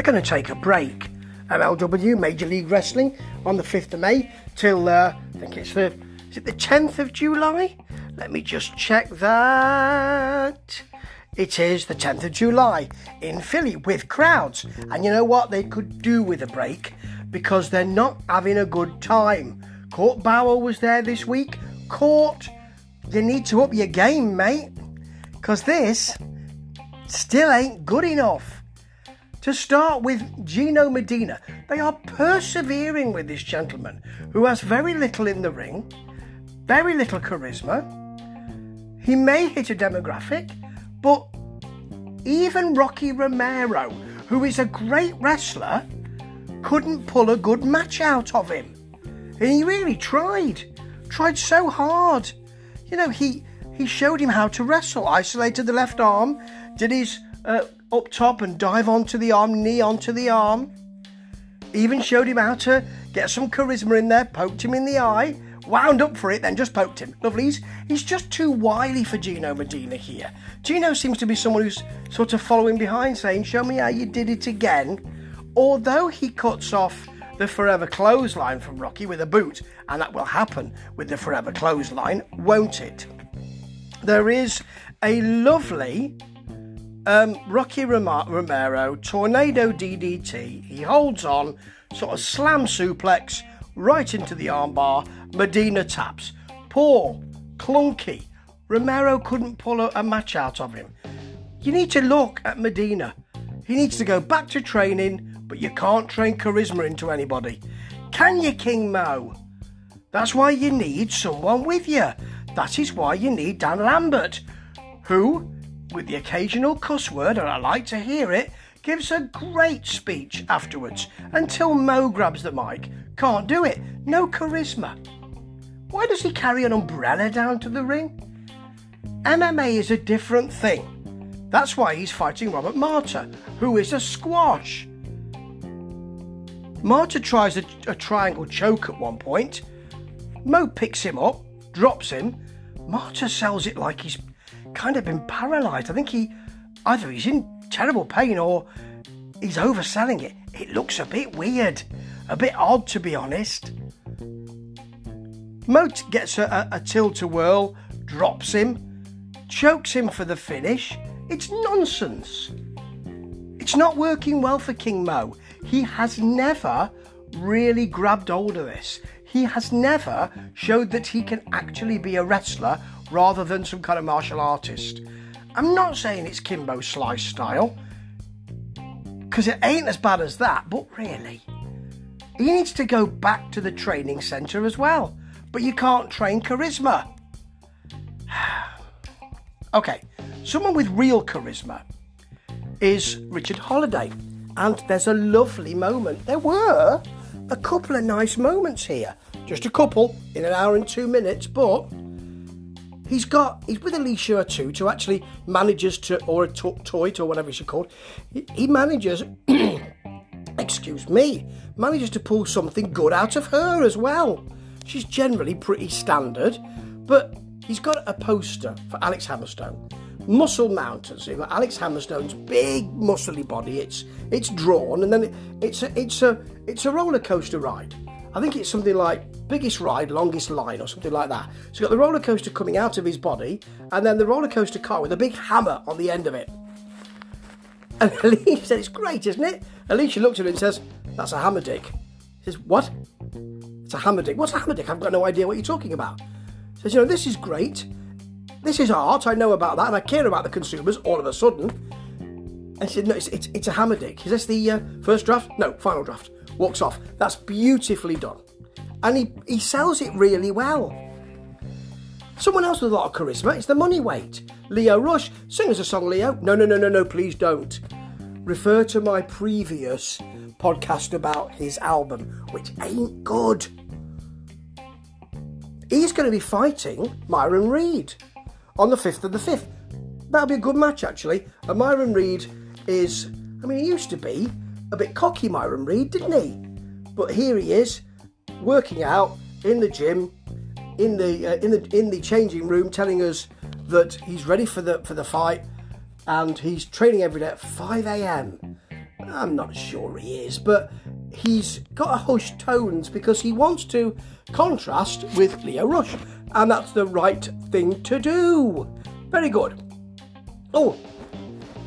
they're going to take a break. MLW, Major League Wrestling, on the 5th of May till, uh, I think it's the, is it the 10th of July? Let me just check that. It is the 10th of July in Philly with crowds. And you know what? They could do with a break because they're not having a good time. Court Bauer was there this week. Court, you need to up your game, mate. Because this still ain't good enough. To start with Gino Medina, they are persevering with this gentleman who has very little in the ring, very little charisma. He may hit a demographic, but even Rocky Romero, who is a great wrestler, couldn't pull a good match out of him. And he really tried, tried so hard. You know, he he showed him how to wrestle, isolated the left arm, did his uh, up top and dive onto the arm, knee onto the arm. Even showed him how to get some charisma in there, poked him in the eye, wound up for it, then just poked him. Lovely. He's, he's just too wily for Gino Medina here. Gino seems to be someone who's sort of following behind, saying, Show me how you did it again. Although he cuts off the forever clothesline from Rocky with a boot, and that will happen with the forever clothesline, won't it? There is a lovely um, Rocky Romero tornado DDT. He holds on, sort of slam suplex right into the armbar. Medina taps. Poor, clunky. Romero couldn't pull a, a match out of him. You need to look at Medina. He needs to go back to training, but you can't train charisma into anybody. Can you, King Mo? That's why you need someone with you. That is why you need Dan Lambert, who with the occasional cuss word, and I like to hear it, gives a great speech afterwards until Mo grabs the mic. Can't do it. No charisma. Why does he carry an umbrella down to the ring? MMA is a different thing. That's why he's fighting Robert Marta, who is a squash. Marta tries a, a triangle choke at one point. Mo picks him up, drops him. Marta sells it like he's kind of been paralysed. I think he either he's in terrible pain or he's overselling it. It looks a bit weird, a bit odd to be honest. Moat gets a, a, a tilt a whirl, drops him, chokes him for the finish. It's nonsense. It's not working well for King Mo. He has never really grabbed hold of this. He has never showed that he can actually be a wrestler rather than some kind of martial artist. I'm not saying it's Kimbo Slice style, because it ain't as bad as that, but really, he needs to go back to the training centre as well. But you can't train charisma. okay, someone with real charisma is Richard Holliday, and there's a lovely moment. There were a couple of nice moments here, just a couple in an hour and two minutes, but he's got he's with Alicia Atout to actually manages to or a to- toy or whatever she's called. He, he manages, excuse me, manages to pull something good out of her as well. She's generally pretty standard, but he's got a poster for Alex Hammerstone. Muscle Mountains. Alex Hammerstone's big muscly body. It's it's drawn, and then it, it's a it's a it's a roller coaster ride. I think it's something like biggest ride, longest line, or something like that. So you've got the roller coaster coming out of his body, and then the roller coaster car with a big hammer on the end of it. And Alicia said, It's great, isn't it? Alicia looked at it and says, That's a hammer dick. He says, What? It's a hammer dick. What's a hammer dick? I've got no idea what you're talking about. He says, You know, this is great. This is art. I know about that, and I care about the consumers all of a sudden. And she said, No, it's, it's, it's a hammer dick. Is this the uh, first draft? No, final draft walks off. That's beautifully done. And he, he sells it really well. Someone else with a lot of charisma is the money weight. Lio Rush. Sing us a song, Lio. No, no, no, no, no, please don't. Refer to my previous podcast about his album, which ain't good. He's going to be fighting Myron Reed on the 5th of the 5th. That'll be a good match, actually. And Myron Reed is, I mean, he used to be a bit cocky, Myron Reed, didn't he? But here he is, working out in the gym, in the uh, in the in the changing room, telling us that he's ready for the for the fight, and he's training every day at 5 a.m. I'm not sure he is, but he's got a hushed tones because he wants to contrast with Lio Rush, and that's the right thing to do. Very good. Oh,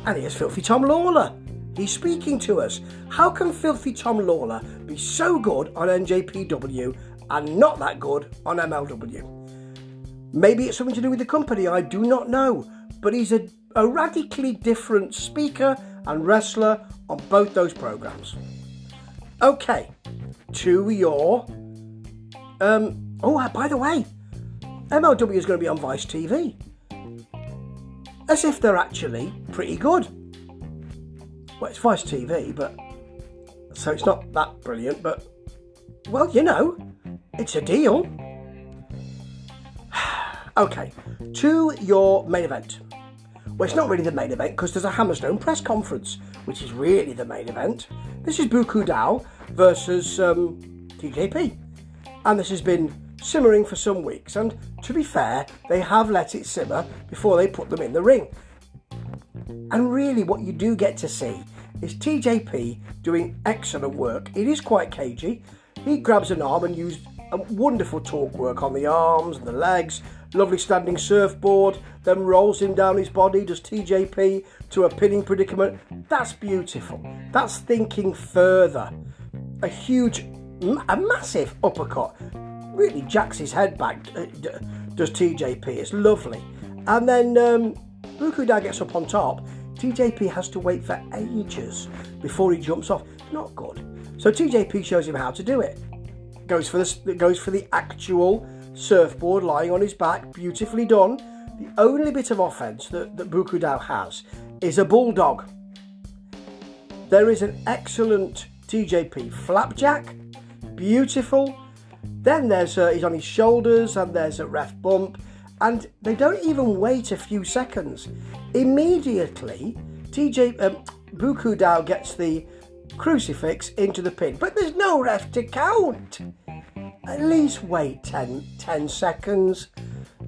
and here's Filthy Tom Lawlor. He's speaking to us. How can Filthy Tom Lawlor be so good on NJPW and not that good on MLW? Maybe it's something to do with the company, I do not know. But he's a, a radically different speaker and wrestler on both those programs. Okay, to your. Um, oh, by the way, MLW is going to be on Vice TV. As if they're actually pretty good. Well, it's Vice TV, but. So it's not that brilliant, but. Well, you know, it's a deal. okay, to your main event. Well, it's not really the main event because there's a Hammerstone press conference, which is really the main event. This is Bu Ku Dao versus um, TJP. And this has been simmering for some weeks. And to be fair, they have let it simmer before they put them in the ring. And really, what you do get to see is TJP doing excellent work. It is quite cagey. He grabs an arm and used wonderful torque work on the arms and the legs, lovely standing surfboard, then rolls him down his body, does TJP to a pinning predicament. That's beautiful. That's thinking further. A huge, a massive uppercut. Really jacks his head back, uh, does TJP. It's lovely. And then um, Bukuda gets up on top. TJP has to wait for ages before he jumps off. Not good. So TJP shows him how to do it. Goes for the goes for the actual surfboard lying on his back, beautifully done. The only bit of offence that, that Bu Ku Dao has is a bulldog. There is an excellent TJP flapjack, beautiful. Then there's a, he's on his shoulders and there's a ref bump, and they don't even wait a few seconds. Immediately, TJ um, Bu Ku Dao gets the crucifix into the pin, but there's no ref to count at least wait 10, 10 seconds,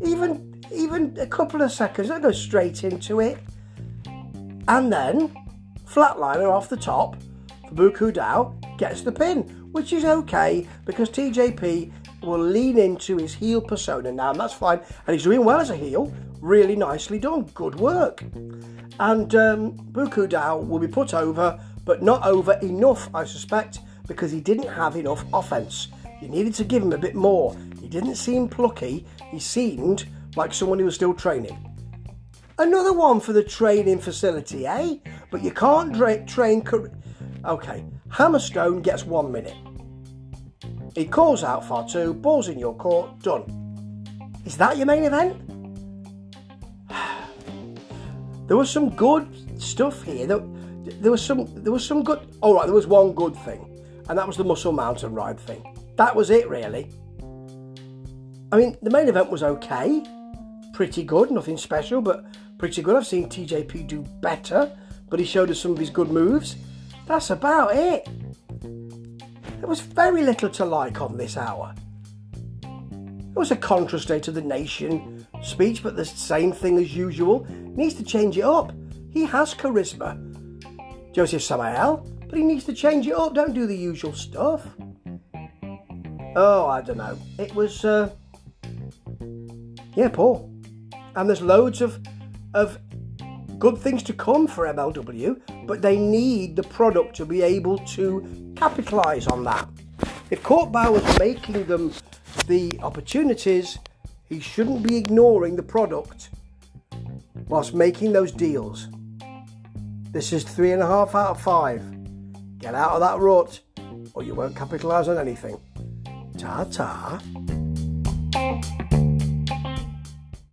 even even a couple of seconds. Don't go straight into it. And then flatliner off the top for Bu Ku Dao gets the pin, which is okay because TJP will lean into his heel persona now, and that's fine. And he's doing well as a heel, really nicely done, good work. And um, Bu Ku Dao will be put over, but not over enough, I suspect, because he didn't have enough offense. You needed to give him a bit more. He didn't seem plucky, he seemed like someone who was still training. Another one for the training facility, eh? But you can't dra- train. Okay, Hammerstone gets one minute. He calls out Fatu, balls in your court, done. Is that your main event? there was some good stuff here. There, there was some. There was some good. All right, there was one good thing, and that was the Muscle Mountain ride thing that was it, really. I mean, the main event was okay, pretty good, nothing special, but pretty good. I've seen TJP do better, but he showed us some of his good moves. That's about it. There was very little to like on this hour. It was a contra state of the nation speech, but the same thing as usual. Needs to change it up. He has charisma. Josef Samael, but he needs to change it up. Don't do the usual stuff. Oh, I don't know. It was, uh, yeah, poor. And there's loads of of good things to come for MLW, but they need the product to be able to capitalise on that. If Court Bauer was making them the opportunities, he shouldn't be ignoring the product whilst making those deals. This is three and a half out of five. Get out of that rut, or you won't capitalise on anything. Ta ta.